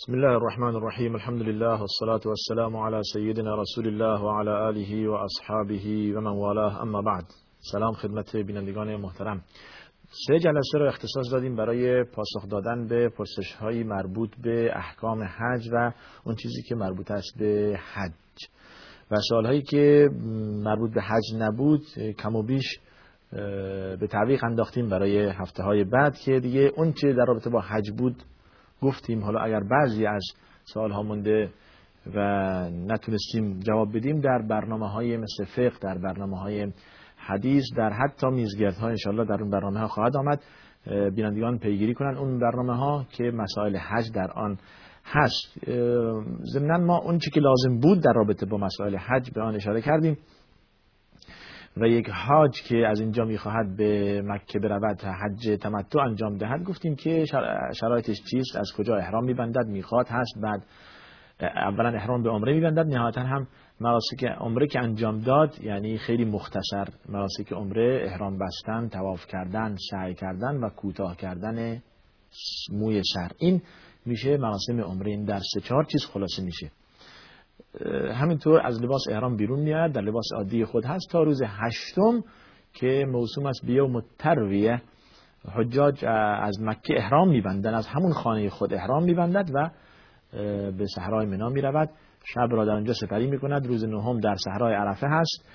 بسم الله الرحمن الرحیم الحمد لله والصلاة والسلام على سیدنا رسول الله وعلى آله و اصحابه و من والاه اما بعد سلام خدمت بینندگان محترم سه جلسه را اختصاص دادیم برای پاسخ دادن به پرسش های مربوط به احکام حج و اون چیزی که مربوط است به حج و سوال هایی که مربوط به حج نبود کم و بیش به تعویق انداختیم برای هفته های بعد که دیگه اون چه در رابطه با حج بود گفتیم حالا اگر بعضی از سوال ها مونده و نتونستیم جواب بدیم در برنامه های مثل فقه در برنامه های حدیث در حتی میزگرد ها انشالله در اون برنامه ها خواهد آمد. بینندگان پیگیری کنن اون برنامه ها که مسائل حج در آن هست. ضمنا ما اون چی که لازم بود در رابطه با مسائل حج به آن اشاره کردیم. و یک حاج که از اینجا می‌خواهد به مکه برود حج تمتع انجام دهد گفتیم که شرایطش چیست؟ از کجا احرام میبندد؟ می‌خواد هست بعد اولا احرام به عمره میبندد نهایتا هم مراسک عمره که انجام داد یعنی خیلی مختصر مراسک عمره احرام بستن تواف کردن سعی کردن و کوتاه کردن موی سر این میشه مراسم عمره. این در سه چهار چیز خلاصه میشه. همینطور از لباس احرام بیرون میاد در لباس عادی خود هست تا روز هشتم که موسوم است بیوم الترویه. حجاج از مکه احرام میبندن از همون خانه خود احرام میبندد و به صحرای منا می‌رود. شب را در اونجا سپری می‌کند. روز نهم در صحرای عرفه هست.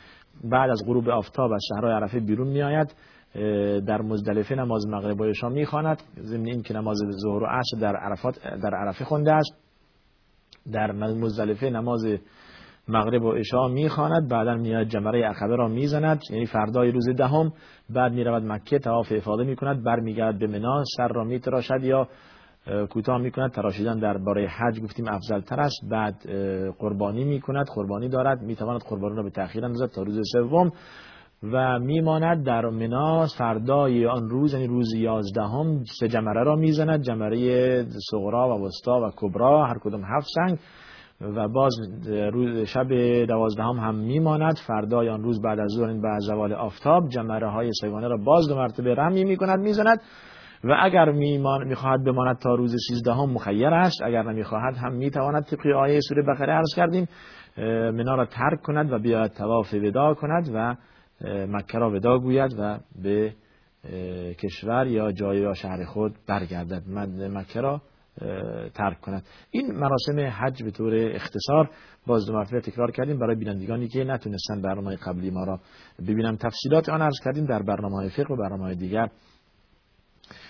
بعد از غروب آفتاب از صحرای عرفه بیرون میآید. در مزدلفه نماز مغرب و عشا می‌خواند. ضمن این که نماز ظهر و عصر در عرفات در عرفه خونده است. در مزدلفه نماز مغرب و عشا می‌خواند بعدا میاد جمره عقبه را می‌زند یعنی فردای روز دهم بعد می‌رود مکه طواف افاده می‌کند برمیگردد به منا سر را میتراشد یا کوتاه می‌کند تراشیدن در باره حج گفتیم افضل تر است بعد قربانی می‌کند قربانی دارد می‌تواند قربانی را به تاخیر اندازد تا روز سوم. و میماند در منا فردای آن روز یعنی روز یازدهم سه جمره را می‌زند جمره صغرا و وسطا و کبرا هر کدوم هفت سنگ. و باز روز شب دوازدهم هم میماند فردای آن روز بعد از ظهر بعد زوال آفتاب جمره های سگانه را باز دو مرتبه رمی می‌کند می‌زند. و اگر می‌خواهد بماند تا روز سیزدهم مخیر است اگر نمی‌خواهد هم می‌تواند طبق آیه سوره بقره عرض کردیم منا را ترک کند و بیاید طواف ودا کند و مکه را ودا گوید و به کشور یا جای یا شهر خود برگردد مکه را ترک کند. این مراسم حج به طور اختصار باز دو مرتبه تکرار کردیم برای بینندگانی که نتونستن برنامه قبلی ما را ببینم تفصیلات آن عرض کردیم در برنامه های فقه و برنامه دیگر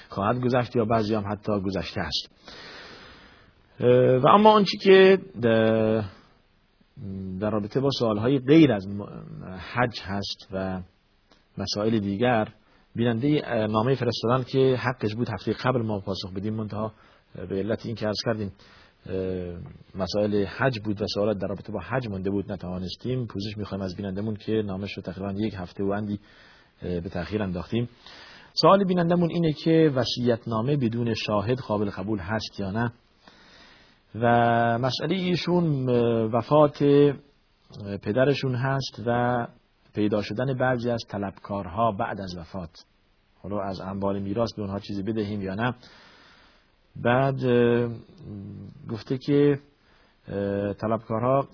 خواهد گذشت یا بعضی هم حتی گذشته است. و اما آنچه که در رابطه با سوالهای غیر از حج هست و مسائل دیگر بیننده نامه فرستادن که حقش بود هفته قبل ما پاسخ بدیم منتها به علت این که عرض کردیم مسائل حج بود و سوالات در رابطه با حج مونده بود نتوانستیم. پوزش می‌خوایم از بینندمون که نامش رو تقریبا یک هفته و اندی به تأخیر انداختیم. سوال بینندمون اینه که وصیت نامه بدون شاهد قابل قبول هست یا نه؟ و مسئله ایشون وفات پدرشون هست و پیدا شدن بعضی از طلبکارها بعد از وفات. حالا از انبال میراث به اونها چیزی بدهیم یا نه؟ بعد گفته که طلبکارها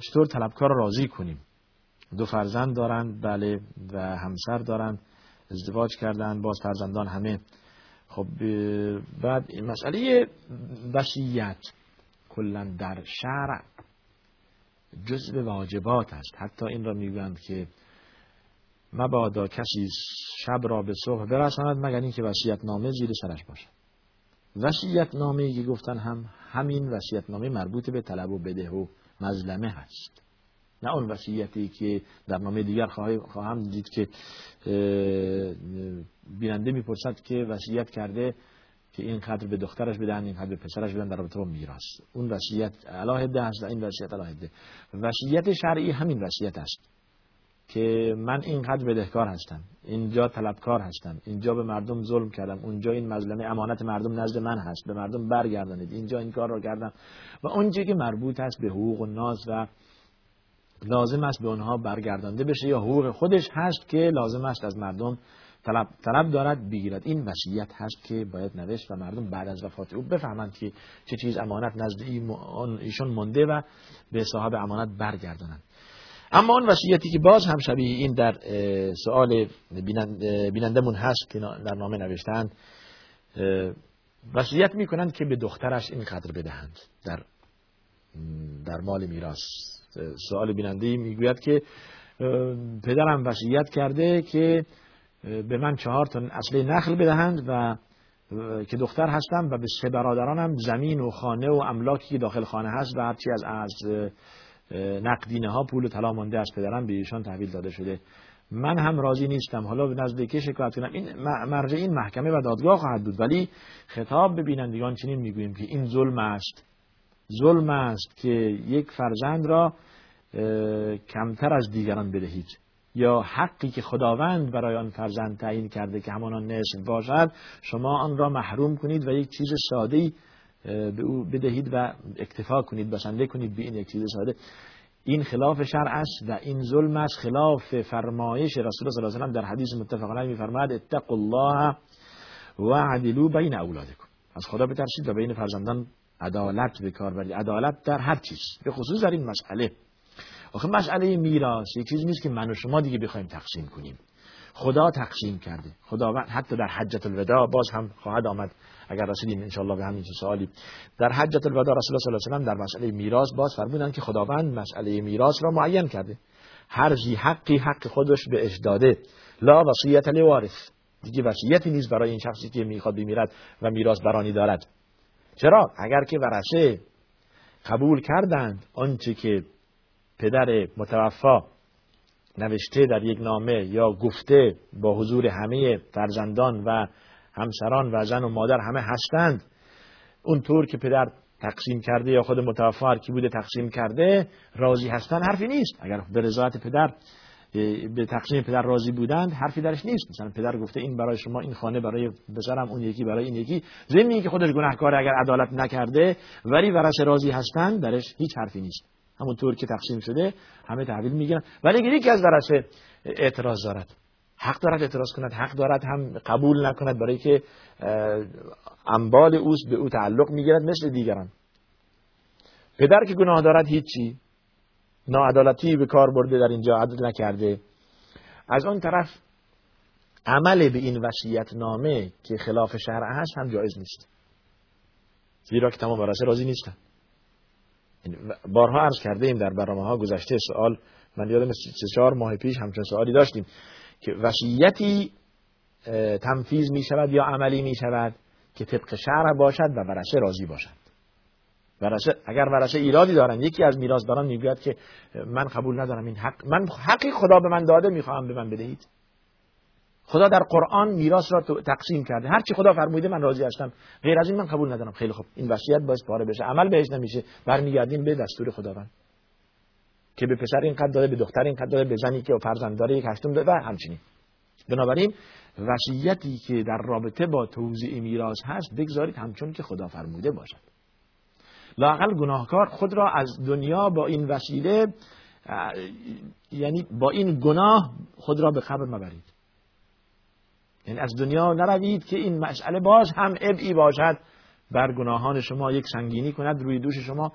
چطور, طلبکار راضی کنیم؟ دو فرزند دارند بله و همسر دارند ازدواج کردن باز فرزندان همه. خب بعد مسئله وصیت کلا در شرع جزء واجبات است. حتی این را می‌گویند که مبادا کسی شب را به صبح برساند مگر اینکه وصیت نامه زیر سرش باشد. وصیت نامه که گفتن هم همین وصیت نامه مربوط به طلب و بده و مظلمه هست. نه اون وصیتی که در نامه دیگر خواهم دید که بیننده می‌پرسد که وصیت کرده که این قدر به دخترش بدن این قدر به پسرش بدن در رابطه با میراث. اون وصیت علاهده هست این وصیت علاهده وصیت شرعی همین وصیت است که من اینقدر بدهکار هستم اینجا طلبکار هستم اینجا به مردم ظلم کردم اونجا این مظلمه امانت مردم نزد من هست به مردم برگردانید اینجا این کار را کردم. و اونجا که مربوط است به حقوق و ناز و لازم است به اونها برگردانده بشه یا حقوق خودش هست که لازم است از مردم طلب, طلب دارد بگیرد. این وصیت هست که باید نوشت و مردم بعد از وفات او بفهمند که چه چیز امانت نزد ایشون مونده و به صاحب امانت برگردانند. اما اون وصیتی که باز هم شبیه این در سوال بینندمون هست که در نامه نوشتند وصیت می‌کنند که به دخترش اینقدر بدهند در در مال میراث. سوال بیننده می‌گوید که پدرم وصیت کرده که به من چهار تا اصله نخل بدهند و که دختر هستم و به سه برادرانم زمین و خانه و املاکی که داخل خانه هست و هرچی از از نقدینه ها پول و طلا مانده از پدرم به ایشان تحویل داده شده. من هم راضی نیستم. حالا به نزد که شکایت کنم؟ این مرجع این محکمه و دادگاه خواهد بود. ولی خطاب به بینندگان چنین می‌گوییم که این ظلم است. ظلم است که یک فرزند را کمتر از دیگران بدهید. یا حقی که خداوند برای آن فرزند تعیین کرده که همانا نصف باشد شما آن را محروم کنید و یک چیز ساده به او بدهید و اکتفا کنید بسنده کنید به این یک چیز ساده. این خلاف شرع است و این ظلم است. خلاف فرمایش رسول الله صلی الله علیه و در حدیث متفق علیه میفرماید اتقوا الله و عدلوا بین اولادکم. از خدا بترسید و بین فرزندان عدالت به کار برید عدالت در هر چیز به خصوص در این مسئله. آخه مسئله میراث یک چیزی نیست که من و شما دیگه بخوایم تقسیم کنیم. خدا تقسیم کرده. خداوند حتی در حجت الوداع باز هم خواهد آمد. اگر رسیدیم ان به همین سوالی. در حجت الوداع رسول الله صلی الله علیه و در مسئله میراث باز فرمودند که خداوند مسئله میراث را معین کرده. هر زی حقی حق خودش به داده. لا وصیت لوارث. دیگه وصیتی نیست برای این شخصی که می‌خواد بمیرد و میراث برانی دارد. چرا؟ اگر که ورثه قبول کردند آنچه که پدر متوفا نوشته در یک نامه یا گفته با حضور همه فرزندان و همسران و زن و مادر همه هستند. اون طور که پدر تقسیم کرده یا خود متوفا کی بوده تقسیم کرده راضی هستن حرفی نیست. اگر به رضایت پدر به تقسیم پدر راضی بودند حرفی درش نیست. مثلا پدر گفته این برای شما این خانه برای پسرم اون یکی برای این یکی. ضمن که خودش گناهکار اگر عدالت نکرده ولی ورثه راضی هستند درش هیچ حرفی نیست. همونطور که تقسیم شده همه تحویل می‌گیرن. ولی یکی از ورثه اعتراض دارد. حق دارد اعتراض کند حق دارد هم قبول نکند برای که انبال اوست به او تعلق می‌گیرد مثل دیگران. پدر که گناه دارد هیچی. ناعدالتی به کار برده در اینجا عدل نکرده. از اون طرف عمل به این وصیت نامه که خلاف شرع هست هم جایز نیست. زیرا که تمام ورثه راضی نیستن. بارها عرض کرده ایم در برنامه ها گذشته سوال من یادم سه چهار ماه پیش همچون سوالی داشتیم که وصیتی تنفیز می شود یا عملی می شود که طبق شرع باشد و ورثه راضی باشد. ورثه اگر ورثه ایرادی دارن یکی از میراثداران می‌گوید که من قبول ندارم این حق من حقی خدا به من داده می‌خواهم به من بدهید. خدا در قرآن میراث را تقسیم کرده. هر چی خدا فرموده من راضی هستم. غیر از این من قبول ندارم. خیلی خوب. این وصیت باعث پاره بشه. عمل بهش نمیشه. برمیگردیم به دستور خداوند. که به پسر این قد داده به دختر این قد داده به زنی که فرزند داره یک هشتم داده و همچنین. بنابراین وصیتی که در رابطه با توزیع میراث هست بگذارید همچون که خدا فرموده باشد. لاقل گناهکار خود را از دنیا با این وسیله یعنی با این گناه خود را به قبر مبرید. یعنی از دنیا نروید که این مسئله باز هم ابعی باشد. بر گناهان شما یک سنگینی کند روی دوش شما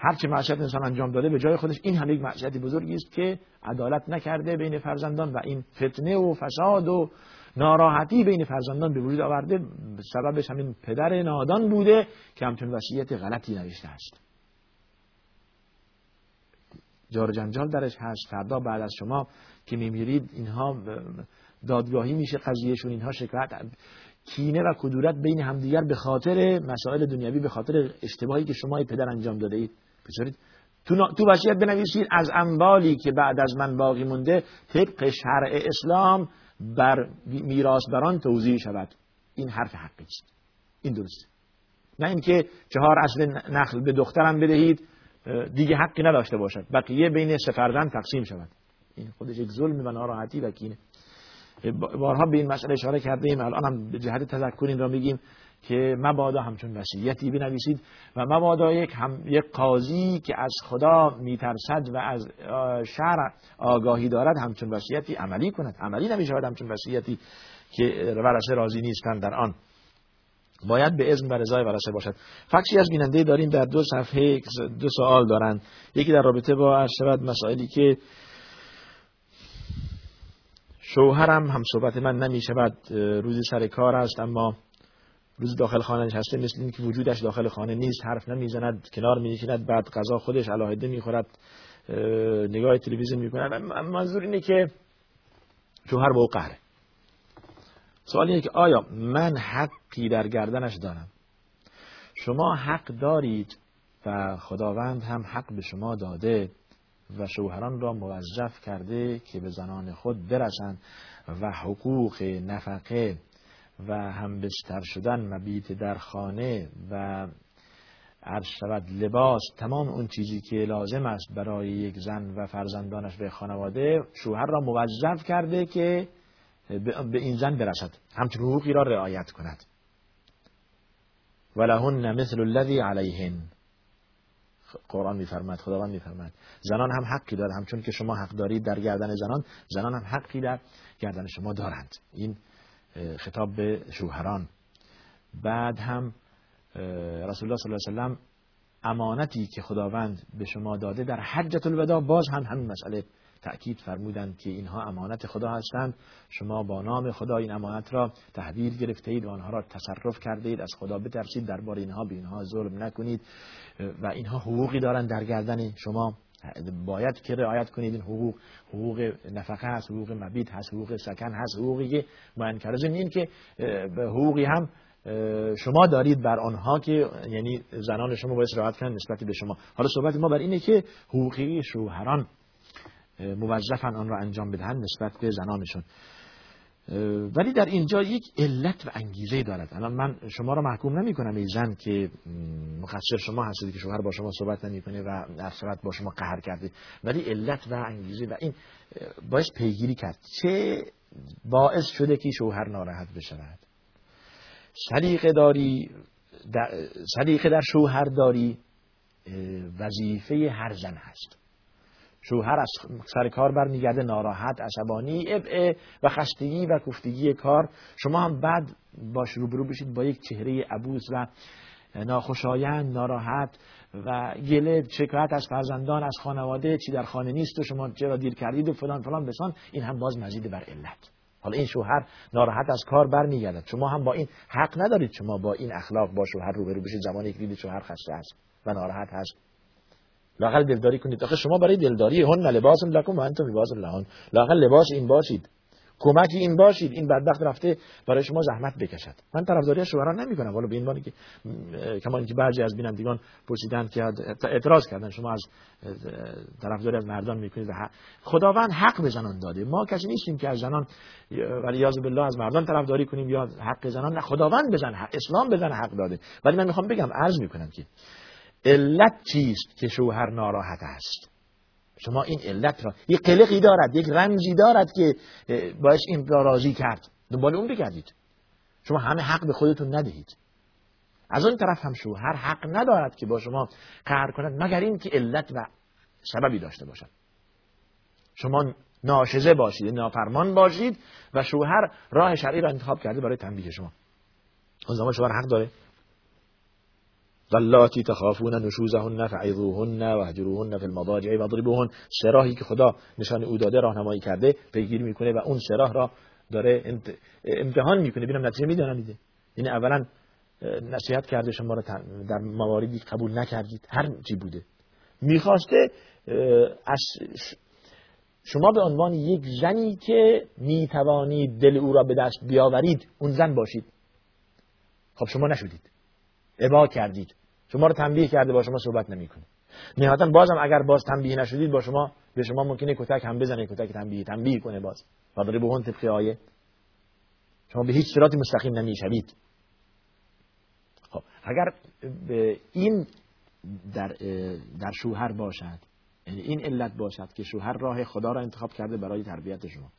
هر چه معصیت انسان انجام داده به جای خودش این هم یک معصیت بزرگی است که عدالت نکرده بین فرزندان و این فتنه و فساد و ناراحتی بین فرزندان به وجود آورده. سببش همین پدر نادان بوده که همچون وصیت غلطی نوشته است. جار جنجال درش هست. فردا بعد از شما که میمیرید اینها دادگاهی میشه قضیهشون اینها شکایت کینه و کدورت بین همدیگر به خاطر مسائل دنیوی به خاطر اشتباهی که شما پدر انجام داده اید. بذارید تو, تو وصیت بنویسید از اموالی که بعد از من باقی مونده طبق شرع اسلام بر میراث بران توضیح شود. این حرف حقی است این درسته. نه اینکه چهار اصل نخل به دخترم بدهید دیگه حقی نداشته باشد. بقیه بین سفردن تقسیم شود. این خودش یک ظلم و ناراحتی و کینه. بارها به این مسئله اشاره کرده ایم الان هم به جهت تذکر این را میگیم که مبادا همچون وصیتی بنویسید و مبادا یک هم یک قاضی که از خدا میترسد و از شرع آگاهی دارد همچون وصیتی عملی کند. عملی نمی‌شود همچون وصیتی که ورثه راضی نیستند در آن. باید به اذن و رضای ورثه باشد. فکسی از بیننده داریم در دو صفحه دو سوال دارند. یکی در رابطه با شود مسائلی که شوهرم هم صحبت من نمی شود روزی سر کار است اما روز داخل خانه نشسته مثل این که وجودش داخل خانه نیست حرف نمی‌زند کنار می‌کند بعد غذا خودش علاهده می‌خورد نگاه تلویزیون می‌کند. منظور اینه که شوهر با او قهره. سوال اینه که آیا من حقی در گردنش دارم شما حق دارید و خداوند هم حق به شما داده. و شوهران را موظف کرده که به زنان خود برسند و حقوق نفقه و هم بستر شدن مبیت در خانه و عرض لباس تمام اون چیزی که لازم است برای یک زن و فرزندانش به خانواده شوهر را موظف کرده که به این زن برسد. همچون حقوقی را رعایت کند. ولهن مثل الذی علیهن. قرآن میفرماد خداوند میفرماد زنان هم حقی دارند همچون که شما حق دارید در گردن زنان زنان هم حقی در گردن شما دارند. این خطاب به شوهران. بعد هم رسول الله صلی الله علیه وسلم امانتی که خداوند به شما داده در حجت الوداع باز هم همین مسئله تأکید فرمودند که اینها امانت خدا هستند. شما با نام خدا این امانت را تحویل گرفته اید و آنها را تصرف کرده اید. از خدا بترسید. درباره اینها به اینها ظلم نکنید. و اینها حقوقی دارند در گردن شما. باید که رعایت کنید. این حقوق حقوق نفقه هست حقوق مبیت هست حقوق سکن هست حقوقی که منکر این که حقوقی هم شما دارید بر آنها که یعنی زنان شما باید رعایت کنند نسبت به شما. حالا صحبت ما بر اینه که حقوقی شوهران موظفن آن را انجام بدهند نسبت به زنانشون ولی در اینجا یک علت و انگیزه دارد. الان من شما را محکوم نمی کنم ای زن که مقصر شما هستید که شوهر با شما صحبت نمی‌کنه و در با شما قهر کرده. ولی علت و انگیزه و این باعث پیگیری کرد. چه باعث شده که شوهر ناراحت بشود؟ سلیقه داری سلیقه در شوهر داری وظیفه هر زن هست. شوهر از سر کار برمیگرده ناراحت عصبانی ابعه و خستگی و کوفتگی کار. شما هم بعد باش روبرو بشید با یک چهره عبوس و ناخوشایند ناراحت و گله شکایت از فرزندان از خانواده چی در خانه نیست و شما چرا دیر کردید و فلان فلان بسان. این هم باز مزید بر علت. حالا این شوهر ناراحت از کار برمیگردد. شما هم با این حق ندارید شما با این اخلاق با شوهر روبرو بشید. زمانی که دیدید شوهر خسته است و ناراحت هست. لاقل دلداری کنید. آخه شما برای دلداری هن لباس لکم و انتم لباس لهان لاقل لباس این باشید. کمکی این باشید. این بدبخت رفته برای شما زحمت بکشد. من طرفداری شوهران نمی کنم ولی به این که کما اینکه بعضی از بینندگان پرسیدند که اعتراض کردن. شما از طرفداری از مردان می‌کنید خداوند حق به زنان داده. ما کسی نیستیم که از زنان ولی یاذ بالله از مردان طرفداری کنیم یا حق زنان. نه خداوند بزن اسلام بزن حق داده. ولی من می‌خوام بگم عرض می‌کنم که علت چیست که شوهر ناراحت است؟ شما این علت را یک قلقی دارد یک رمزی دارد که باعث این را راضی کرد. دنبال اون بگردید. شما همه حق به خودتون ندهید. از اون طرف هم شوهر حق ندارد که با شما قهر کند مگر این که علت و سببی داشته باشد. شما ناشزه باشید نافرمان باشید و شوهر راه شرعی را انتخاب کرده برای تنبیه شما. اون زمان شوهر حق داره؟ واللاتی تخافون نشوزهن فعظوهن واهجروهن فی المضاجع واضربوهن سراحی که خدا نشان او داده راهنمایی کرده پیگیری می‌کنه و اون سراح را داره امتحان می‌کنه. ببینم نتیجه میده یعنی اولا نصیحت کرده شما را در مواردی قبول نکردید. هر چی بوده. می‌خواسته از شما به عنوان یک زنی که می‌توانید دل او را به دست بیاورید اون زن باشید. خب شما نشدید. ابا کردید. شما رو تنبیه کرده با شما صحبت نمی‌کنه. نهایتا بازم اگر باز تنبیه نشدید با شما به شما ممکنه کتک هم بزنه کتک تنبیه تنبیه کنه باز. و به هون طبق آیه. شما به هیچ صراطی مستقیم نمی‌شوید. خب اگر به این در در شوهر باشد یعنی این علت باشد که شوهر راه خدا را انتخاب کرده برای تربیت شما.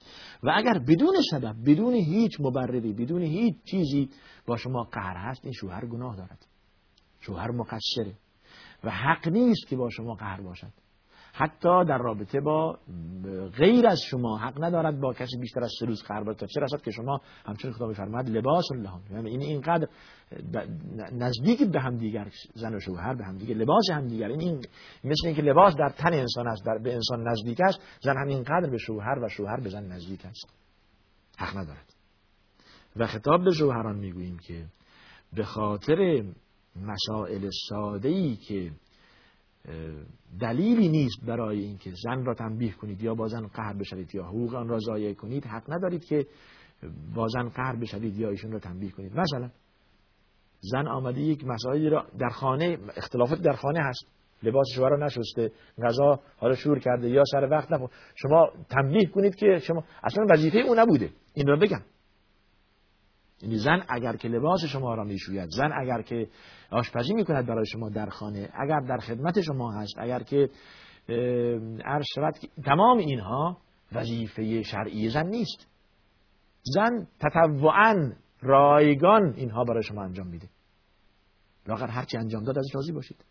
و اگر بدون سبب بدون هیچ مبرری بدون هیچ چیزی با شما قهر هست این شوهر گناه دارد. شوهر مقصره. و حق نیست که با شما قهر باشد. حتی در رابطه با غیر از شما حق ندارد با کسی بیشتر از سه روز قرار تا چه رسد که شما همچون خدا میفرماید لباس لهم. یعنی این اینقدر نزدیک به هم دیگر زن و شوهر به هم دیگر لباس هم دیگر این, این مثل اینکه لباس در تن انسان است در به انسان نزدیک است زن هم اینقدر به شوهر و شوهر به زن نزدیک است. حق ندارد. و خطاب به شوهران می‌گوییم که به خاطر مسائل ساده ای که دلیلی نیست برای اینکه زن را تنبیه کنید یا با زن قهر بشوید یا حقوق آن را ضایع کنید حق ندارید که با زن قهر بشوید یا ایشون را تنبیه کنید. مثلا زن آمده یک مسائلی را در خانه اختلافات در خانه هست. لباس شوهر را نشسته غذا حالا شور کرده یا سر وقت نخور. شما تنبیه کنید که شما اصلا وظیفه او نبوده. این را بگم. یعنی زن اگر که لباس شما را می‌شوید زن اگر که آشپزی می‌کند برای شما در خانه اگر در خدمت شما هست اگر که عرض شود تمام اینها وظیفه شرعی زن نیست. زن تطوعا رایگان اینها برای شما انجام میده. لاغر هرچی انجام داد ازش راضی باشید.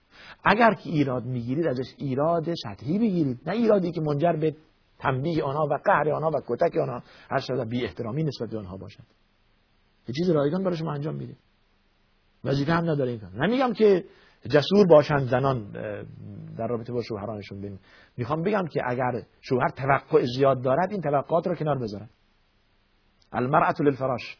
اگر که ایراد می‌گیرید ازش ایراد سطحی بگیرید نه ایرادی که منجر به تنبیه آنها و قهر آنها و کتک آنها هر شده بی احترامی نسبت به آنها باشد. یه چیز رایگان برای شما انجام میده وظیفه هم نداره این نمیگم که جسور باشند زنان در رابطه با شوهرانشون بین. می‌خوام بگم که اگر شوهر توقع زیاد دارد این توقعات رو کنار بذارد. المرأة للفراش.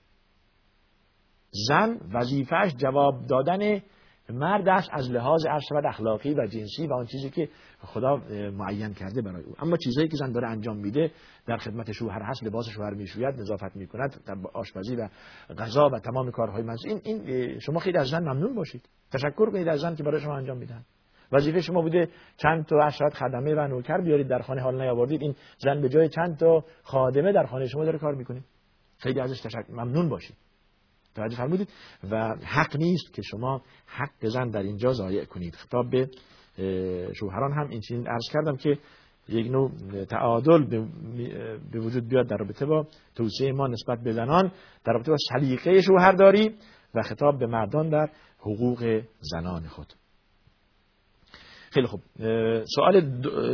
زن وظیفهش جواب دادن مرد است از لحاظ عرض اخلاقی و جنسی و آن چیزی که خدا معین کرده برای او. اما چیزایی که زن داره انجام میده در خدمت شوهر هست لباس شوهر می‌شوید نظافت می‌کند آشپزی و غذا و تمام کارهای من این این شما خیلی از زن ممنون باشید. تشکر کنید از زن که برای شما انجام میدن. وظیفه شما بوده چند تا اشرت خدمه و نوکر بیارید در خانه حال نیاوردید. این زن به جای چند تا خادمه در خانه شما داره کار می‌کنه. خیلی ازش تشکر ممنون باشید. توجه فرمودید و حق نیست که شما حق زن در اینجا ضایع کنید. خطاب به شوهران هم این چیز عرض کردم که یک نوع تعادل به وجود بیاد در رابطه با توصیه ما نسبت به زنان در رابطه با سلیقه شوهرداری و خطاب به مردان در حقوق زنان خود. خیلی خوب. سوال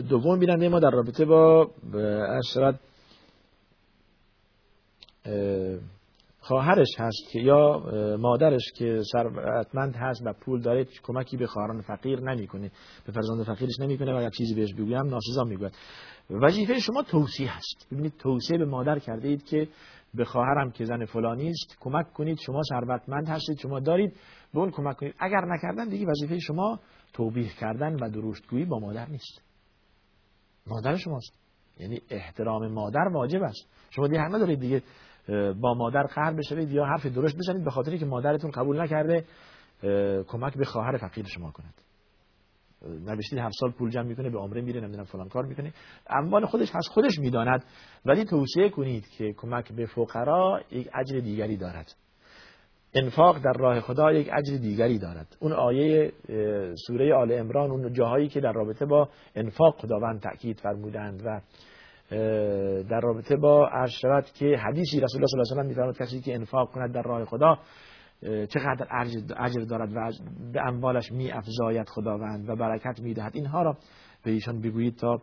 دوم بیننده ما در رابطه با اشرت خواهرش هست که یا مادرش که ثروتمند هست و پول داره کمکی به خواهران فقیر نمی‌کنه. به فرزند فقیرش نمی‌کنه و اگر چیزی بهش بگویم ناسزا می‌گوید. وظیفه شما توصیه هست. ببینید توصیه به مادر کرده اید که به خواهرم که زن فلانی است کمک کنید. شما ثروتمند هستید شما دارید به اون کمک کنید. اگر نکردن دیگه وظیفه شما توبیخ کردن و درشتگویی با مادر نیست. مادر شماست. یعنی احترام مادر واجب است. شما دیگه همه دارید دیگه با مادر قهر بشوید یا حرف درشت بزنید به خاطری که مادرتون قبول نکرده کمک به خواهر فقیر شما کند. نوشتید هر سال پول جمع می‌کنه به عمره میره نمی‌دونم فلان کار می‌کنه. اموال خودش هست خودش می‌داند. ولی توصیه کنید که کمک به فقرا یک اجر دیگری دارد. انفاق در راه خدا یک اجر دیگری دارد. اون آیه سوره آل عمران اون جاهایی که در رابطه با انفاق خداوند تأکید فرمودند و در رابطه با عرض که حدیثی رسول الله صلی الله علیه و آله میفرماد کسی که انفاق کند در راه خدا چقدر اجر دارد و به اموالش می افزاید خداوند و برکت می‌دهد. اینها را به ایشان بگویید تا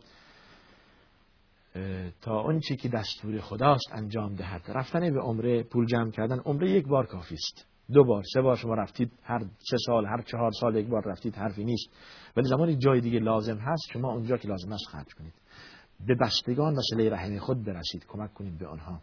تا اون چی که دستور خداست انجام دهد. رفتن به عمره پول جمع کردن عمره یک بار کافی است. دو بار سه بار شما رفتید هر سه سال هر چهار سال یک بار رفتید حرفی نیست. ولی زمانی جای دیگه لازم هست شما اونجا که لازم است خرج کنید. به بستگان و سله رحم خود برسید کمک کنید به آنها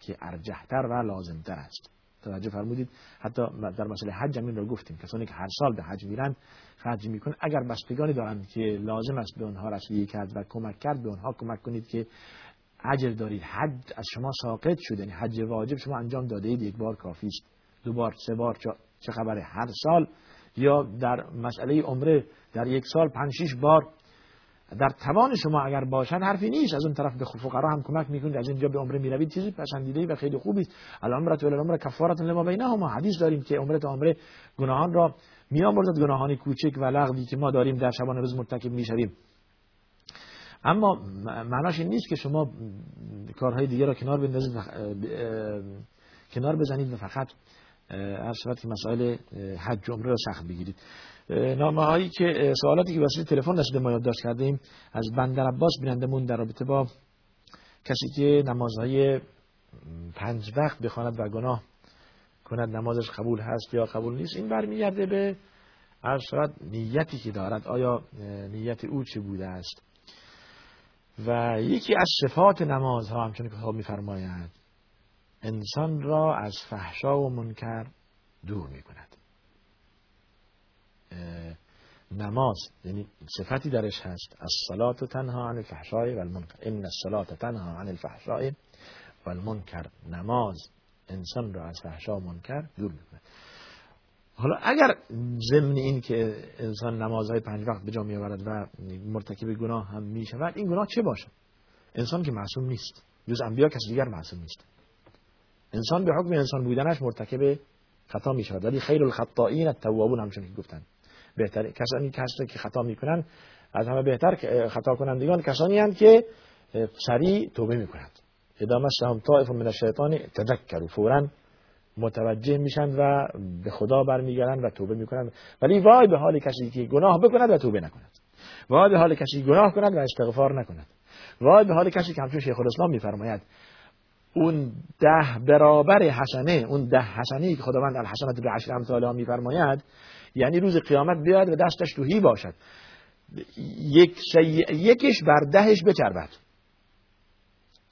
که ارجحتر و لازمتر است. توجه فرمودید حتی در مسئله حج همین رو گفتیم کسانی که هر سال به حج میرن خرج می‌کنن. اگر بستگانی دارند که لازم است به آنها رسیدگی کرد و کمک کرد به آنها کمک کنید که اجر دارید. حج از شما ساقط شده یعنی حج واجب شما انجام داده اید یک بار کافی است. دو بار سه بار چه خبره؟ هر سال یا در مسئله عمره در یک سال پنج شش بار در توان شما اگر باشد حرفی نیست. از اون طرف به فقرا هم کمک می‌کنید. از اینجا به عمره می‌روید. چیزی پسندیده و خیلی خوبی است. العمره و العمره کفاره لما بینهما حدیث داریم که عمره تا عمره گناهان را میامرزد گناهان کوچک و لغوی که ما داریم در شبانه روز مرتکب می‌شویم. اما معناش این نیست که شما کارهای دیگه را کنار بندازید کنار بزنید و فقط هر صورت که مسائل حج عمره رو سخت بگیرید. نامه هایی که سوالاتی که واسه تلفن رسیده ما یادداشت کردیم از بندر عباس بینندمون در رابطه با کسی که نمازهای پنج وقت بخواند و گناه کند نمازش قبول هست یا قبول نیست این برمیگرده به هر نیتی که دارد. آیا نیت او چه بوده است؟ و یکی از صفات نماز ها همچون که خواب میفرماید انسان را از فحشا و منکر دور می کند نماز. یعنی صفتی درش هست. از صلات تنها عن الفحشای و المنکر این الصلات تنها عن الفحشای و المنکر نماز انسان را از فحشا منکر دور می‌کنه. حالا اگر ضمن این که انسان نمازهای پنج وقت به جا میآورد و مرتکب گناه هم می شود این گناه چه باشد انسان که معصوم نیست. جز انبیا کسی دیگر معصوم نیست. انسان به حکم انسان بودنش مرتکب خطا می شود ولی خیر الخطائین التوابون همچون که گفتن. بهتر کسانی کسانی که خطا می‌کنن از همه بهتر خطا کنندگان کسانی هستند که سریع توبه می‌کنند. ادامه سهم طائف من الشیطان تذکروا فورا متوجه میشن و به خدا برمیگردن و توبه می‌کنن ولی وای به حال کسی که گناه بکند و توبه نکند. وای به حال کسی گناه کند و استغفار نکند. وای به حال کسی که همچون شیخ الاسلام میفرماید اون ده برابر حسنه اون ده حسنه که خداوند الحسنات به عشر امثالها میفرماید یعنی روز قیامت بیاد و دستش توهی باشد. یک یکش بر دهش بچربد.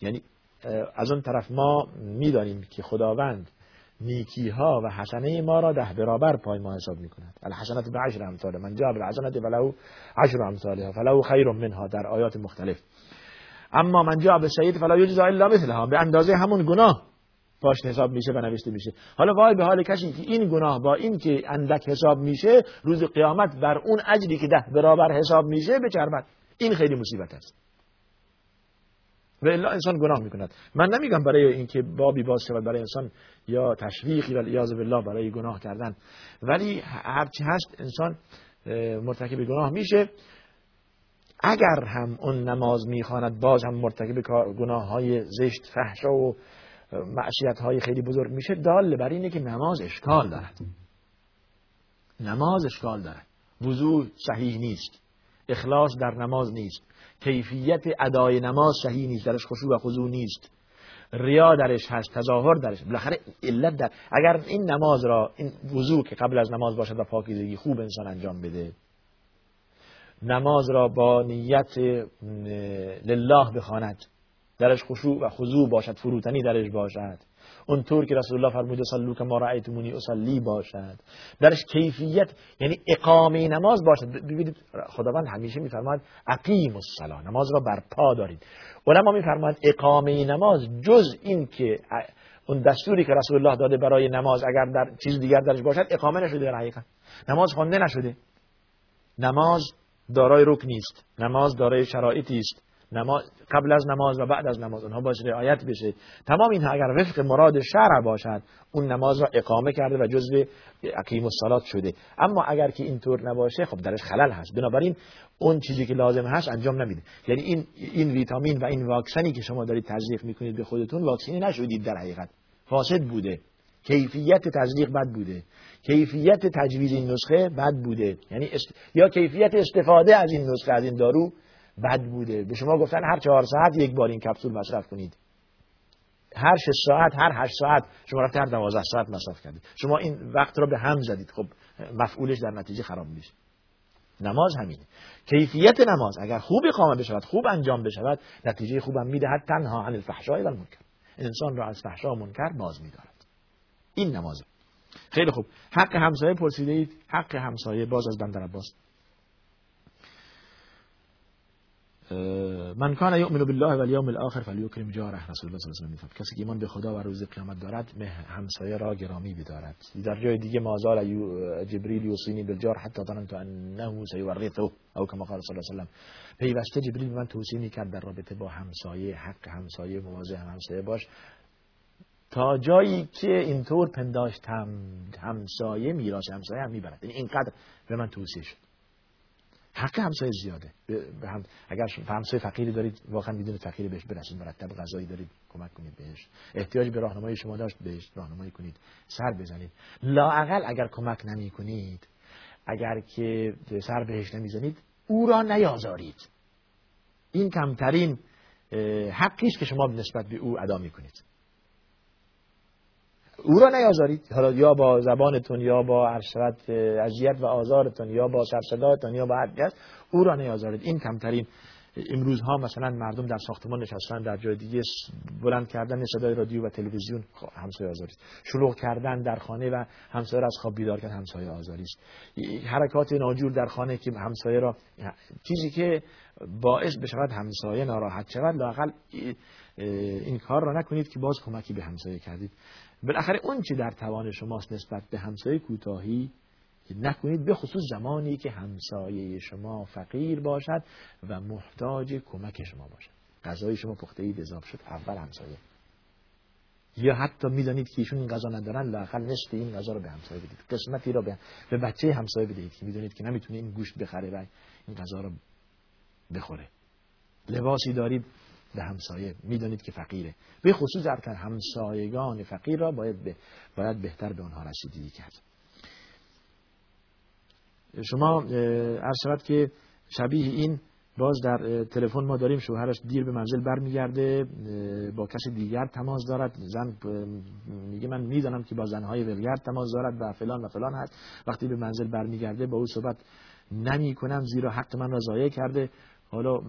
یعنی از اون طرف ما می‌دانیم که خداوند نیکی ها و حسنه ما را ده برابر پای ما حساب می کند الحسنات بعشر امثال من جاء بالحسنة فله عشر امثالها فله خیر منها در آیات مختلف. اما من جاء بالسیئة فلا یجزی الا مثلها. به اندازه همون گناه پاش حساب میشه و نوشته میشه. حالا وای به حال کسی که این گناه با این که اندک حساب میشه روز قیامت بر اون اجری که ده برابر حساب میشه بچربد این خیلی مصیبت است. و الا انسان گناه می‌کند. من نمیگم برای اینکه بابی باز شود برای انسان یا تشویقی و به بالله برای گناه کردن. ولی هرچی هست انسان مرتکب گناه میشه. اگر هم اون نماز می‌خواند باز هم مرتکب گناه های زشت فحشا و معصیت های خیلی بزرگ میشه دال بر اینه که نماز اشکال دارد. نماز اشکال دارد. وضوع صحیح نیست. اخلاص در نماز نیست. کیفیت ادای نماز صحیح نیست. درش خشوع و خضوع نیست. ریا درش هست تظاهر درش. بالاخره علت در اگر این نماز را این وضوع که قبل از نماز باشد و پاکیزگی خوب انسان انجام بده نماز را با نیت لله بخواند. درش خشوع و خضوع باشد فروتنی درش باشد. اونطور که رسول الله فرموده صلو که ما رأیتمونی اصلی باشد. درش کیفیت یعنی اقامه نماز باشد. ببینید خداوند همیشه میفرماید اقیم الصلاه نماز را برپا دارید. علما میفرماید اقامه نماز جز این که اون دستوری که رسول الله داده برای نماز اگر در چیز دیگر درش باشد اقامه نشده در حقیقت. نماز خوانده نشده. نماز دارای رکن نیست. نماز دارای شرایطی است. نماز قبل از نماز و بعد از نماز اونها باید رعایت بشه. تمام اینها اگر وفق مراد شرع باشد اون نماز را اقامه کرده و جزء اقیم الصلات شده. اما اگر که اینطور نباشه خب درش خلل هست. بنابراین اون چیزی که لازم هست انجام نمیده. یعنی این این ویتامین و این واکسنی که شما دارید تزریق می‌کنید به خودتون واکسنی نشدید در حقیقت. فاسد بوده. کیفیت تزریق بد بوده. کیفیت تجویز این نسخه بد بوده. یعنی یا کیفیت استفاده از این نسخه از این دارو بد بوده. به شما گفتن هر چهار ساعت یک بار این کپسول مصرف کنید. هر شش ساعت هر هشت ساعت. شما رفت هر دوازده ساعت مصرف کردید. شما این وقت را به هم زدید. خب مفعولش در نتیجه خراب میشه. نماز همینه کیفیت نماز اگر خوب اقامه بشود خوب انجام بشود نتیجه خوبم میده حتی تنها عن الفحشاء و المنکر. انسان را از فحشا و منکر باز میدارد. این نماز. خیلی خوب. حق همسایه پرسیده اید حق همسایه باز از بندر عباس. من کان یؤمن بالله و الیوم الاخر فلیکرم جاره رسول الله صلی الله علیه و کسی که ایمان به خدا و روز قیامت دارد همسایه را گرامی بدارد. در جای دیگه مازال جبریل یوصینی بالجار حتی ظننت انه سیورثه. او کما قال صلی الله علیه و پیوسته جبریل من توصیه کرد در رابطه با همسایه حق همسایه مواظب همسایه باش. تا جایی که اینطور پنداشتم همسایه میراث همسایه هم می‌برد. یعنی اینقدر به من توصیه شد. حق همسایه زیاده. هم اگر همسایه فقیری دارید واقعا می‌دونید فقیر بهش برسید مرتب غذایی دارید کمک کنید بهش. احتیاج به راهنمای شما داشت بهش راهنمایی کنید. سر بزنید. لااقل اگر کمک نمی کنید اگر که سر بهش نمی‌زنید او را نیازارید. این کمترین حقی است که شما نسبت به او ادا می‌کنید. او را نیازارید. حالا یا با زبانتون یا با عرشت اذیت و آزارتون یا با سرصداتون یا با هر او را نیازارید. این کمترین امروز ها مثلا مردم در ساختمان نشستن در جای دیگه بلند کردن صدای رادیو و تلویزیون خب، همسایه آزاری شلوغ کردن در خانه و همسایه را از خواب بیدار کردن همسایه آزاری است حرکات ناجور در خانه که همسایه را چیزی که باعث بشود همسایه ناراحت شود لاقل این کار را نکنید که باز کمکی به همسایه کردید. بالاخره اون چی در توان شماست نسبت به همسایه کوتاهی نکنید به خصوص زمانی که همسایه شما فقیر باشد و محتاج کمک شما باشد. غذای شما پخته اید اضافه شد. اول همسایه. یا حتی می‌دانید که ایشون این غذا ندارن لاقل نصف این غذا رو به همسایه بدید. قسمتی را به, به بچه همسایه بدهید که می‌دونید که نمی‌تونه این گوشت بخره و این غذا رو بخوره. لباسی دارید. به همسایه. می‌دانید که فقیره. به خصوص در همسایگان فقیر را باید, باید بهتر به آنها رسیدگی کرد. شما عرض که شبیه این باز در تلفن ما داریم. شوهرش دیر به منزل برمیگرده با کسی دیگر تماس دارد. زن میگه من می‌دانم که با زنهای ولگرد تماس دارد و فلان و فلان هست. وقتی به منزل برمیگرده با او صحبت نمی کنم زیرا حق من را ضایع کرده. حالا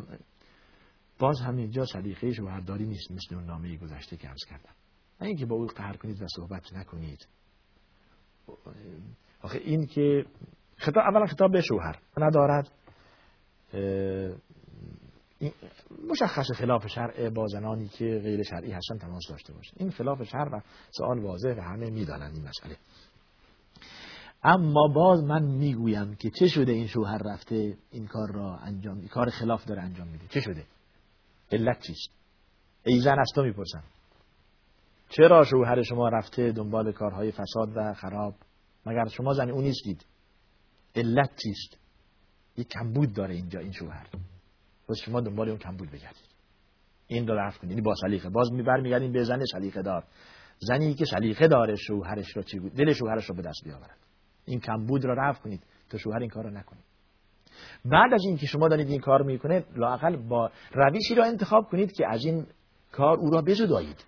باز همینجا سلیقه شوهرداری نیست مثل اون نامه گذشته که عرض کردم. نه اینکه با او قهر کنید و صحبت نکنید. آخه این که خطاب اولا خطاب به شوهر ندارد. مشخص خلاف شرع با زنانی که غیر شرعی هستن تماس داشته باشه این خلاف شرع و سوال واضح و همه می‌دانن این مسئله. اما باز من می‌گویم که چه شده این شوهر رفته این کار را انجام کار خلاف داره انجام میده. چه شده؟ علت چیست ای زن از تو می‌پرسم. چرا شوهر شما رفته دنبال کارهای فساد و خراب؟ مگر شما زن اون نیستید؟ علت چیست؟ یک کمبود داره اینجا این شوهر. بس شما دنبال اون کمبود بگردید. این رو رفت کنید. یعنی با سلیقه. باز میگردیم به زن سلیقه دار. زنی که سلیقه داره شوهرش رو چی بود؟ دل شوهرش رو به دست بیاورد. این کمبود رو رفت کنید. تا شوهر این کار رو نکنید. بعد از اینکه شما دارید این کار می‌کنید لاقل با روشی را انتخاب کنید که از این کار او را بزدایید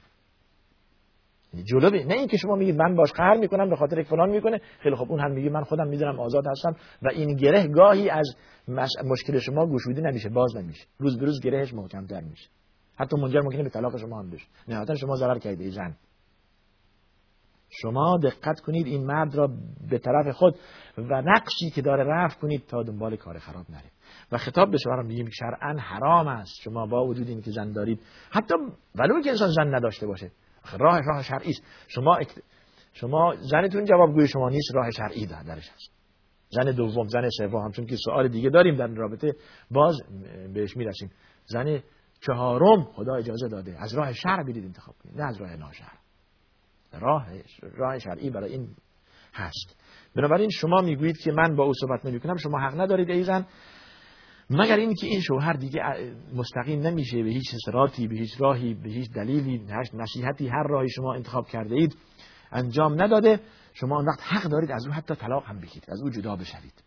جلو نه اینکه شما میگید من باش قهر می‌کنم به خاطر فلان می‌کنه. خیلی خب اون هم میگه من خودم می‌دونم آزاد هستم و این گره گاهی از مشکل شما گشوده نمیشه باز نمیشه. روز به روز گرهش محکمتر میشه. حتی منجر ممکنه به طلاق شما هم بشه. نهایتا شما ضرر کردید زن شما دقت کنید این مرد را به طرف خود و نقشی که داره رفت کنید تا دنبال کار خراب نره. و خطاب به شما میگیم شرعا حرام است. شما با وجود این که زن دارید حتی ولو که انسان زن نداشته باشه. راه راه شرعی است. شما شما زنتون جوابگوی شما نیست راه شرعی در درش هست زن دوم زن سوم همچون که سوال دیگه داریم در رابطه باز بهش می‌رسیم. زن چهارم خدا اجازه داده. از راه شرع برید انتخاب کنید نه از راه ناشرع راه راه شرعی برای این هست. بنابراین شما می‌گویید که من با او صحبت نمی کنم شما حق ندارید ای زن. مگر اینکه این شوهر دیگه مستقیم نمیشه به هیچ سراتی به هیچ راهی به هیچ دلیلی نصیحتی هر راهی شما انتخاب کرده اید انجام نداده شما اون وقت حق دارید از او حتی طلاق هم بگیرید از او جدا بشوید.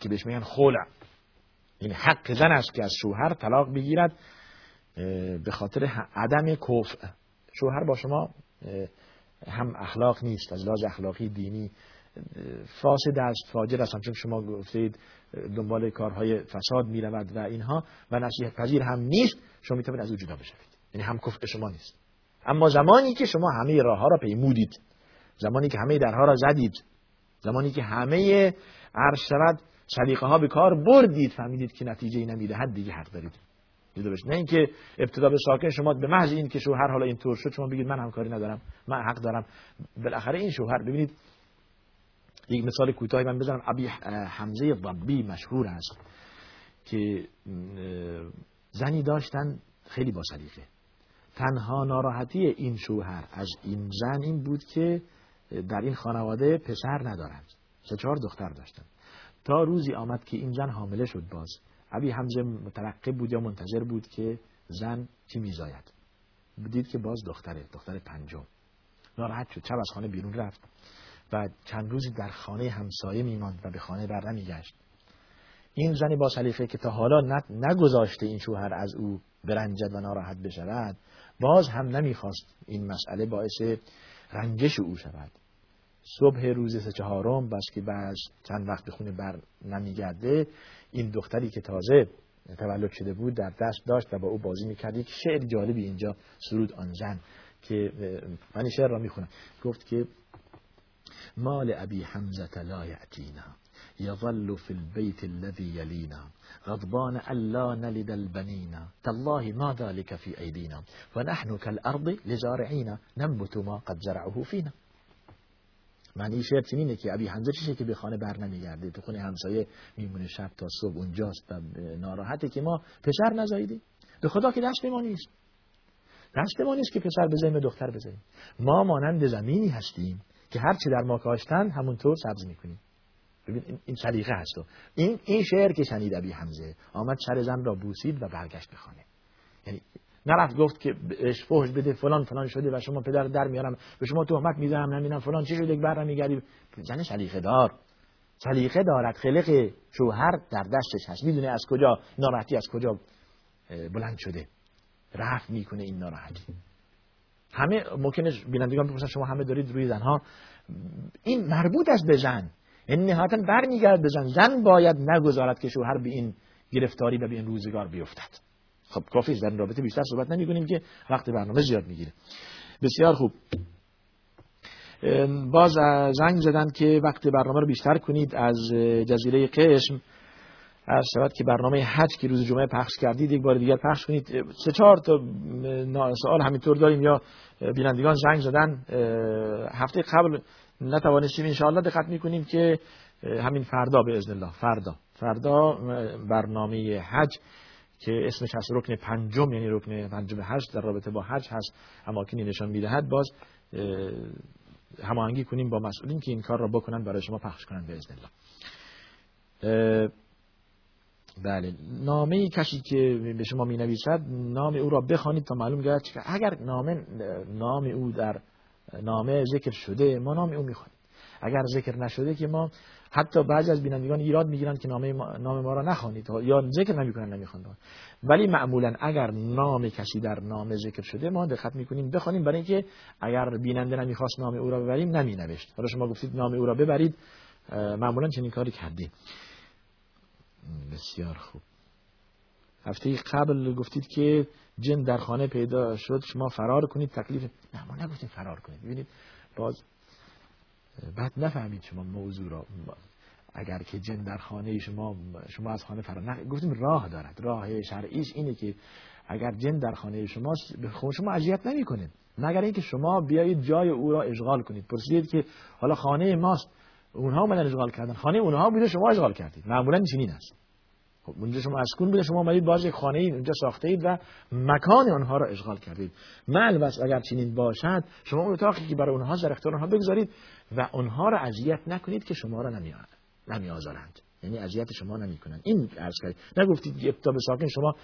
که بهش میگن خلع این حق زن است که از شوهر طلاق بگیرد به خاطر عدم کفع شوهر با شما هم اخلاق نیست از لحاظ اخلاقی دینی فاسد است فاجر است. چون شما گفتید دنبال کارهای فساد می رود و اینها و نصیحت پذیر هم نیست شما می توانید از او جدا بشوید. یعنی هم کفر شما نیست. اما زمانی که شما همه راه ها را پیمودید زمانی که همه درها را زدید زمانی که همه عرش شود سلیقه ها به کار بردید فهمیدید که نتیجه ای نمی‌دهد دیگه حق دارید. نه اینکه ابتدا به ساکن شما به محض این که شوهر حالا اینطور شد شما بگید من همکاری ندارم من حق دارم. بالاخره این شوهر ببینید یک مثال کوتاهی من بزنم. ابی حمزه ضبی مشهور است که زنی داشتن خیلی با سلیقه تنها ناراحتی این شوهر از این زن این بود که در این خانواده پسر ندارند. سه چهار دختر داشتن. تا روزی آمد که این زن حامله شد باز. ابی حمزه مترقب بود یا منتظر بود که زن چی میزاید؟ دید که باز دختره دختر پنجم. ناراحت شد چه از خانه بیرون رفت و چند روزی در خانه همسایه میماند و به خانه بر نمیگشت. این زنی با سلیقه که تا حالا نگذاشته این شوهر از او برنجد و ناراحت بشود باز هم نمی‌خواست این مسئله باعث رنجش او شود. صبح روز سه چهارم بس که بعد چند وقت به خونه بر نمیگرده این دختری که تازه تولد شده بود در دست داشت و با او بازی می‌کرد. یک شعر جالبی اینجا سرود آن زن که من شعر را می‌خونم. گفت که مال ابی حمزه لا یعتینا يظل في البيت الذي يلينا غضبان ألا نلد البنين تالله ما ذلك في أيدينا ونحن كالأرض لزارعين ننبت ما قد زرعه فينا معنی شعر اینه که ابی حمزه چیشه که به خانه بر نمیگرده؟ تو خونه همسایه میمونه شب تا صبح اونجاست و ناراحته که ما پسر نزاییدیم. به خدا که دست ما نیست. دست ما نیست که پسر بزنیم دختر بزنیم. ما مانند زمینی هستیم که هرچی در ما کاشتن همونطور سبز می‌کنیم. ببین این سلیقه هست. این این شعر که شنید ابی حمزه آمد سر زن را بوسید و برگشت به خانه. یعنی نرفت گفت که فحش بده فلان فلان شده و شما پدر در میارم به شما تهمت می‌زنم نمی‌دونم فلان چی شده بر میگردی زن سلیقه دار سلیقه دارد خلق شوهر در دستش هست. می‌دونه از کجا ناراحتی از کجا بلند شده. رفت می‌کنه این ناراحتی. همه ممکنه بینندگان بپرسن شما همه دارید روی زنها؟ این مربوط است به زن. این یعنی نهایتا برمیگرد به زن. زن باید نگذارد که شوهر به این گرفتاری و به این روزگار بیفتد. خب کافی در این رابطه بیشتر صحبت نمی کنیم که وقت برنامه زیاد می‌گیره بسیار خوب. باز زنگ زدن که وقت برنامه رو بیشتر کنید از جزیره قشم. از شود که برنامه حج که روز جمعه پخش کردید یک بار دیگر پخش کنید. سه چهار تا سوال همینطور داریم یا بینندگان زنگ زدن. هفته قبل نتوانستیم انشاءالله دقت می‌کنیم که همین فردا به ازن الله. فردا. فردا برنامه حج. که اسمش هست رکن پنجم یعنی رکن پنجم حج در رابطه با حج هست. اماکنی نشان می‌دهد باز هماهنگی کنیم با مسئولین که این کار را بکنن برای شما پخش کنن به الله. بله. نامه کسی که به شما می نویسد نام او را بخوانید تا معلوم گردد اگر نام نام او در نامه ذکر شده ما نام او می‌خوانیم. اگر ذکر نشده که ما حتی بعضی از بینندگان ایراد می‌گیرند که نامه ما نام ما را نخوانید. یا ذکر نمی‌کنن نمی‌خوانند ولی معمولا اگر نام کسی در نامه ذکر شده ما دقت می‌کنیم بخوانیم. برای اینکه اگر بیننده نمی‌خواست نام او را ببریم نمی نوشت حالا شما گفتید نام او را ببرید معمولا چنین کاری کردیم. بسیار خوب. هفته قبل گفتید که جن در خانه پیدا شد شما فرار کنید تکلیف نه ما نگفتیم فرار کنید. ببینید باز بعد نفهمید شما موضوع را. اگر که جن در خانه شما شما از خانه فرار گفتیم راه دارد. راه شرعیش اینه که اگر جن در خانه شما به شما اذیت نمی‌کنه مگر اینکه شما بیایید جای او را اشغال کنید. پرسیدید که حالا خانه ماست. اونها اومدن اشغال کردن. خانه اونها بوده شما اشغال کردید. معمولا چنین است. خب اونجا شما اسکون بوده شما اومدید باز یک خانه اونجا ساخته اید و مکان آنها را اشغال کردید. مل بس اگر چنین باشد شما اون اتاقی که برای اونها در اختیار آنها بگذارید و اونها را اذیت نکنید که شما را نمیآورند نمیآزارند یعنی اذیت شما نمی‌کنن این عرض کردید. نگفتید ابتدا به ساکن شما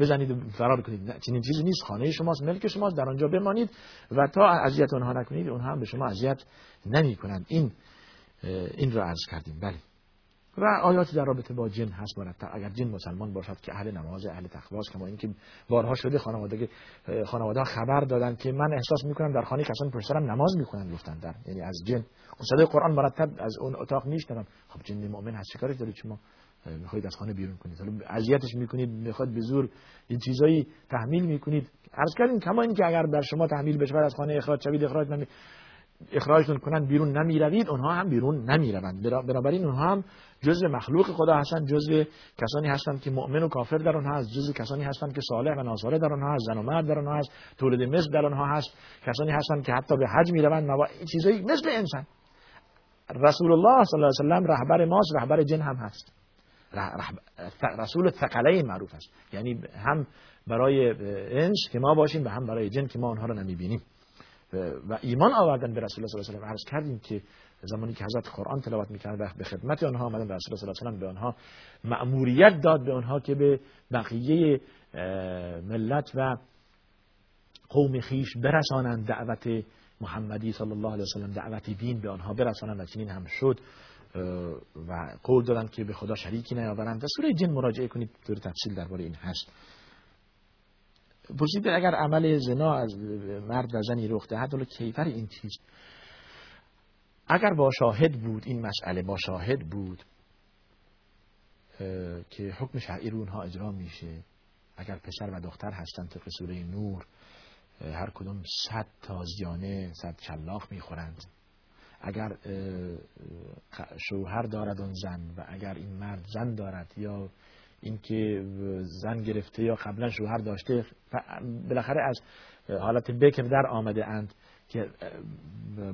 بزنید و فرار کنید. چنین چیزی نیست. خانه شماست ملک شماست در آنجا بمانید و تا اذیت آنها نکنید اونها هم به شما اذیت نمی‌کنند این این را عرض کردیم. بله. و آیاتی در رابطه با جن هست مرتب. اگر جن مسلمان باشد که اهل نماز اهل تقواست کما اینکه بارها شده خانواده خانواده خبر دادن که من احساس می‌کنم در خانه کسان پشترم نماز می‌کنن گفتن در یعنی از جن. صدای قرآن مرتب از اون اتاق میشنوم خب جن مؤمن هست چیکارش دارید شما؟ می‌خواید از خانه بیرون کنید. حالا اذیتش می‌کنید می‌خواد به زور این چیزایی تحمیل می‌کنید. عرض کردیم کما اینکه اگر در شما تحمیل بشه از خانه اخراج شوید اخراج نمی اخراجتون کنن بیرون نمی‌روید اونها هم بیرون نمی‌روند. بنابراین اونها هم جزء مخلوق خدا هستند جزء کسانی هستند که مؤمن و کافر در آنها هست جزء کسانی هستند که صالح و ناصالح در آنها هست زن و مرد در آنها هست تولد مثل در آنها هست کسانی هستند که حتی به حج می‌روند موا... چیزایی مثل انسان. رسول الله صلی الله علیه و سلم رهبر ماست رهبر جن هم هست. رسول ثقلین معروف است. یعنی هم برای انس که ما باشیم و هم برای جن که ما آنها را نمی‌بینیم. و ایمان آوردن به رسول الله صلی الله علیه و عرض کردیم که زمانی که حضرت قرآن تلاوت می‌کرد و به خدمت آنها آمدن رسول الله صلی الله علیه و به آنها مأموریت داد به آنها که به بقیه ملت و قوم خیش برسانند دعوت محمدی صلی الله علیه و دعوت دین به آنها برسانند و چنین هم شد و قول دادند که به خدا شریکی نیاورند. در سوره جن مراجعه کنید طور تفصیل درباره این هست. پرسید اگر عمل زنا از مرد و زنی رخ دهد حالا کیفر این چیز؟ اگر با شاهد بود این مسئله با شاهد بود که حکم شرعی رو اونها اجرا میشه. اگر پسر و دختر هستن طبق سوره نور هر کدوم صد تازیانه صد شلاخ می‌خورند. اگر شوهر دارد اون زن و اگر این مرد زن دارد یا اینکه زن گرفته یا قبلا شوهر داشته بالاخره از حالت بکر در آمده اند که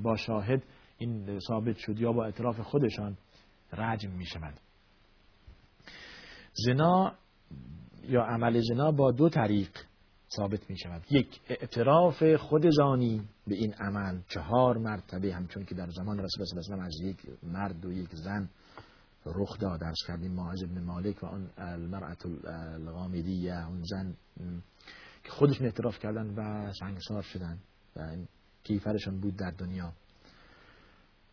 با شاهد این ثابت شد یا با اعتراف خودشان رجم می شود. زنا یا عمل زنا با دو طریق ثابت می شود. یک اعتراف خود زانی به این عمل. چهار مرتبه همچون که در زمان رسول الله صلی از یک مرد و یک زن رخ داد درس کردیم ماعز ابن مالک و اون المرأت الغامدیه اون زن که خودشون اعتراف کردن و سنگسار شدن و کیفرشون بود در دنیا.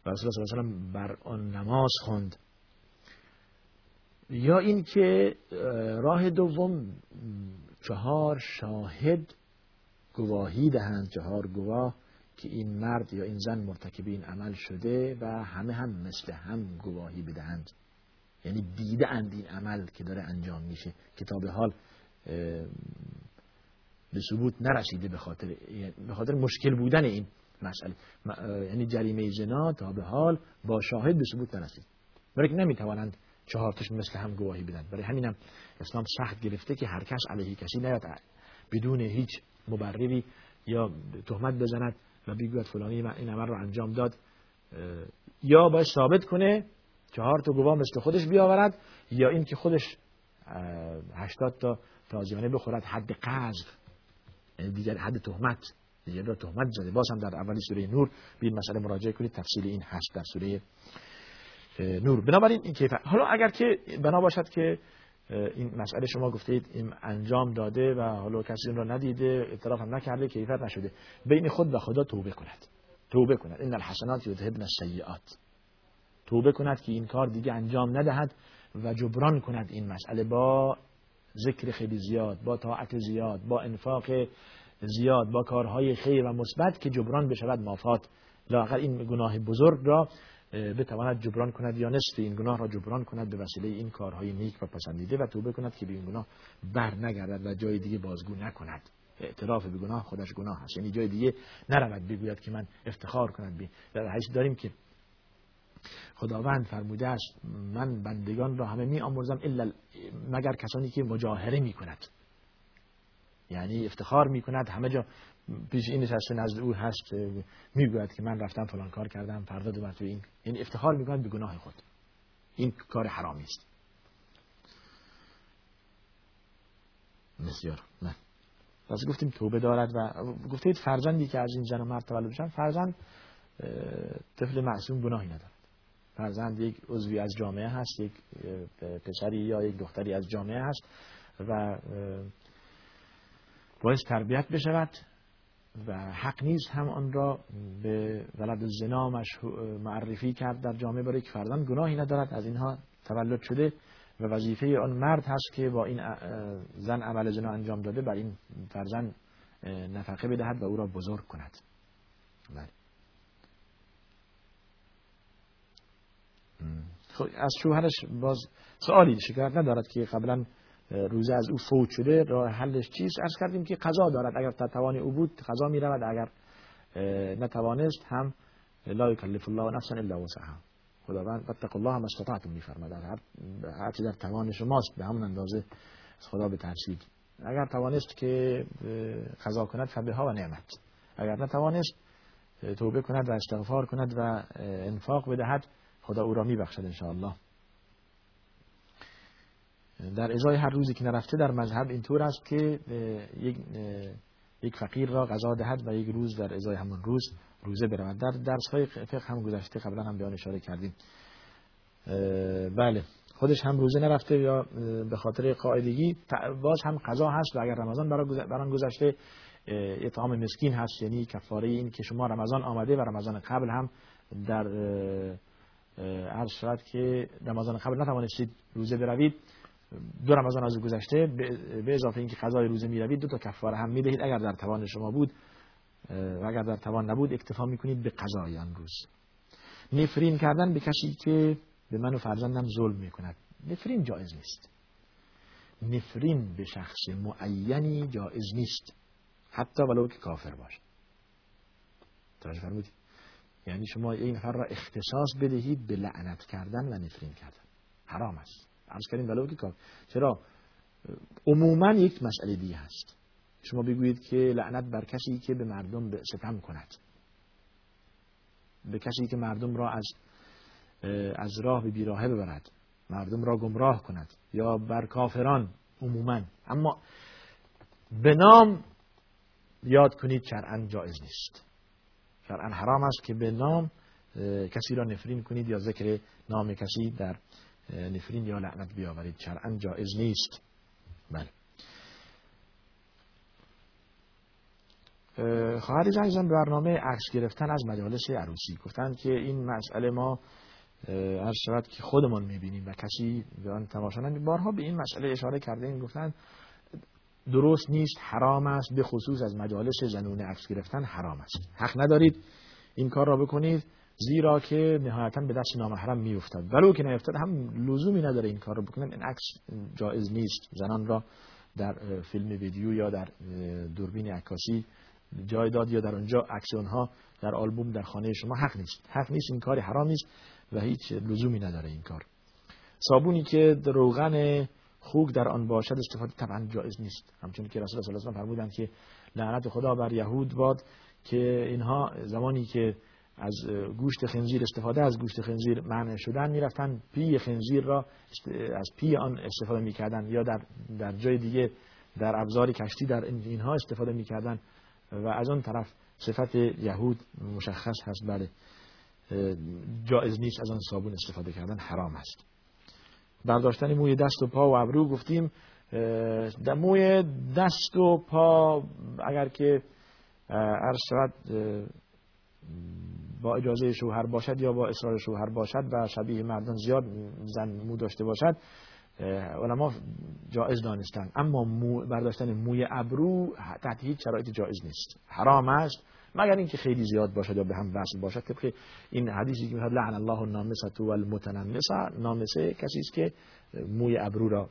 رسول الله صلی الله علیه بر آن نماز خوند یا اینکه راه دوم چهار شاهد گواهی دهند چهار گواه که این مرد یا این زن مرتکب این عمل شده و همه هم مثل هم گواهی بدهند. یعنی دیده اند این عمل که داره انجام میشه. کتاب حال به ثبوت نرسیده به خاطر به خاطر مشکل بودن این مسئله. یعنی جریمه زنا تا به حال با شاهد به ثبوت نرسید. برای که نمی‌توانند چهار مثل هم گواهی بدن. برای همینم اسلام سخت گرفته که هر کس علیه کسی نیاد. بدون هیچ مبرری یا تهمت بزند و بگوید فلانی این عمل رو انجام داد. یا باید ثابت کنه چهار تا گواه مثل خودش بیاورد یا این که خودش هشتاد تا تازیانه بخورد حد قذف یعنی دیگر حد تهمت دیگر را تهمت زده. باز هم در اولی سوره نور به این مسئله مراجعه کنید تفصیل این هست در سوره نور. بنابراین این کیفر حالا اگر که بنا باشد که این مسئله شما گفتید این انجام داده و حالا کسی اون را ندیده اعتراف هم نکرده کیفر نشده. بین خود و خدا توبه کند. توبه کند. این الحسنات یذهبن السیئات. توبه کند که این کار دیگه انجام ندهد و جبران کند این مسئله با ذکر خیلی زیاد با طاعت زیاد با انفاق زیاد با کارهای خیر و مثبت که جبران بشود مافات. لاقل این گناه بزرگ را بتواند جبران کند یا نصف این گناه را جبران کند به وسیله این کارهای نیک و پسندیده و توبه کند که به این گناه بر نگردد و جای دیگه بازگو نکند. اعتراف به گناه خودش گناه هست یعنی جای دیگه نرود بگوید که من افتخار کند بی در داریم که خداوند فرموده است من بندگان را همه می آمرزم الا مگر کسانی که مجاهره می کند یعنی افتخار می کند همه جا پیش این نشسته نزد او هست می‌گوید که من رفتم فلان کار کردم فردا دو تو این یعنی افتخار می‌کند به گناه خود. این کار حرامی است. بسیار. نه. پس گفتیم توبه دارد و گفتید فرزندی که از این زن و مرد تولد بشن فرزند طفل معصوم گناهی ندارد. فرزند یک عضوی از جامعه هست یک پسری یا یک دختری از جامعه هست و باید تربیت بشود و حق نیست هم آن را به ولد زنا معرفی کرد در جامعه برای که فرزند گناهی ندارد از اینها تولد شده و وظیفه آن مرد هست که با این زن عمل زنا انجام داده بر این فرزند نفقه بدهد و او را بزرگ کند بله. از شوهرش باز سوالی شکایت ندارد که قبلا روزه از او فوت شده راه حلش چیست؟ ارز کردیم که قضا دارد. اگر توان او بود قضا می رود اگر نتوانست هم لا یکلف الله نفسا الا وسعها. خداوند واتقوا الله ما استطعتم میفرماد هر هر در توان شماست به همون اندازه از خدا بترسید اگر توانست که قضا کند فبها و نعمت. اگر نتوانست توبه کند و استغفار کند و انفاق بدهد خدا او را میبخشد ان الله در ازای هر روزی که نرفته در مذهب اینطور است که یک یک فقیر را غذا دهد و یک روز در ازای همون روز روزه برود. در درس های فقه هم گذشته قبلا هم بیان اشاره کردیم. بله. خودش هم روزه نرفته یا به خاطر قاعدگی باز هم قضا هست و اگر رمضان بران گذشته اطعام مسکین هست یعنی کفاره این که شما رمضان آمده و رمضان قبل هم در هر شرط که رمضان قبل نتوانستید روزه بروید. دو رمضان از گذشته به اضافه اینکه قضای روزه می‌روید دو تا کفاره هم می‌دهید. اگر در توان شما بود و اگر در توان نبود اکتفا می‌کنید به قضای آن روز. نفرین کردن به کسی که به من و فرزندم ظلم می‌کند. نفرین جایز نیست. نفرین به شخص معینی جایز نیست. حتی ولو که کافر باشه توجه فرمودید. یعنی شما این نفر را اختصاص بدهید به لعنت کردن و نفرین کردن. حرام است. عرض کردیم ولو که کافر چرا؟ عموما یک مسئله دیگه هست. شما بگویید که لعنت بر کسی که به مردم ستم کند. به کسی که مردم را از از راه به بیراهه ببرد. مردم را گمراه کند. یا بر کافران عموما. اما به نام یاد کنید شرعا جایز نیست. شرعا حرام است که به نام کسی را نفرین کنید یا ذکر نام کسی در نفرین یا لعنت بیاورید. شرعا جایز نیست. بله. خواهر عزیزم به برنامه عکس گرفتن از مجالس عروسی. گفتند که این مسئله ما هر شود که خودمان می‌بینیم و کسی به آن تماشا بارها به این مسئله اشاره کرده این گفتن درست نیست حرام است به خصوص از مجالس زنون عکس گرفتن حرام است. حق ندارید این کار را بکنید زیرا که نهایتا به دست نامحرم میافتد. ولو که نیفتد هم لزومی نداره این کار را بکنن این عکس جایز نیست. زنان را در فیلم ویدیو یا در دوربین عکاسی جای داد یا در اونجا عکس اونها در آلبوم در خانه شما حق نیست. حق نیست این کاری حرام نیست و هیچ لزومی نداره این کار. صابونی که روغن خوک در آن باشد استفاده طبعا جایز نیست. همچون که رسول الله صلی الله فرمودند که لعنت خدا بر یهود باد که اینها زمانی که از گوشت خنزیر استفاده از گوشت خنزیر منع شدن می‌رفتن پی خنزیر را از پی آن استفاده می‌کردن یا در در جای دیگه در ابزار کشتی در اینها استفاده می‌کردن و از آن طرف صفت یهود مشخص هست. بله جایز نیست از آن صابون استفاده کردن حرام است. برداشتن موی دست و پا و ابرو گفتیم در موی دست و پا اگر که عرض شود با اجازه شوهر باشد یا با اصرار شوهر باشد و شبیه مردان زیاد زن مو داشته باشد علما جایز دانستن اما مو برداشتن موی ابرو تحت هیچ شرایط جایز نیست. حرام است. مگر اینکه خیلی زیاد باشد یا به هم وصل باشد. طبق این حدیثی که لعن الله النامسه والمتنمسه نامسه کسی است که موی ابرو را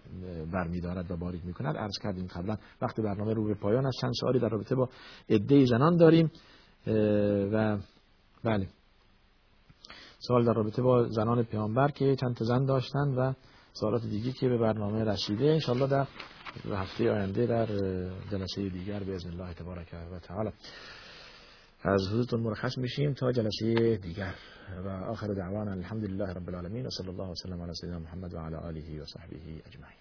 برمیدارد و باریک می‌کند. عرض کردیم قبلا وقتی برنامه رو به پایان است. چند سوالی در رابطه با عده زنان داریم. و بله. سوال در رابطه با زنان پیامبر که چند تا زن داشتن و سوالات دیگه که به برنامه رسیده. انشالله در هفته آینده در جلسه دیگر به الله تبارک و تعالی. از حضورتون مرخص میشیم تا جلسه دیگر. و آخر دعوانا الحمد لله رب العالمین و صلی الله وسلم علی سیدنا محمد و علی آله و صحبه اجمعین.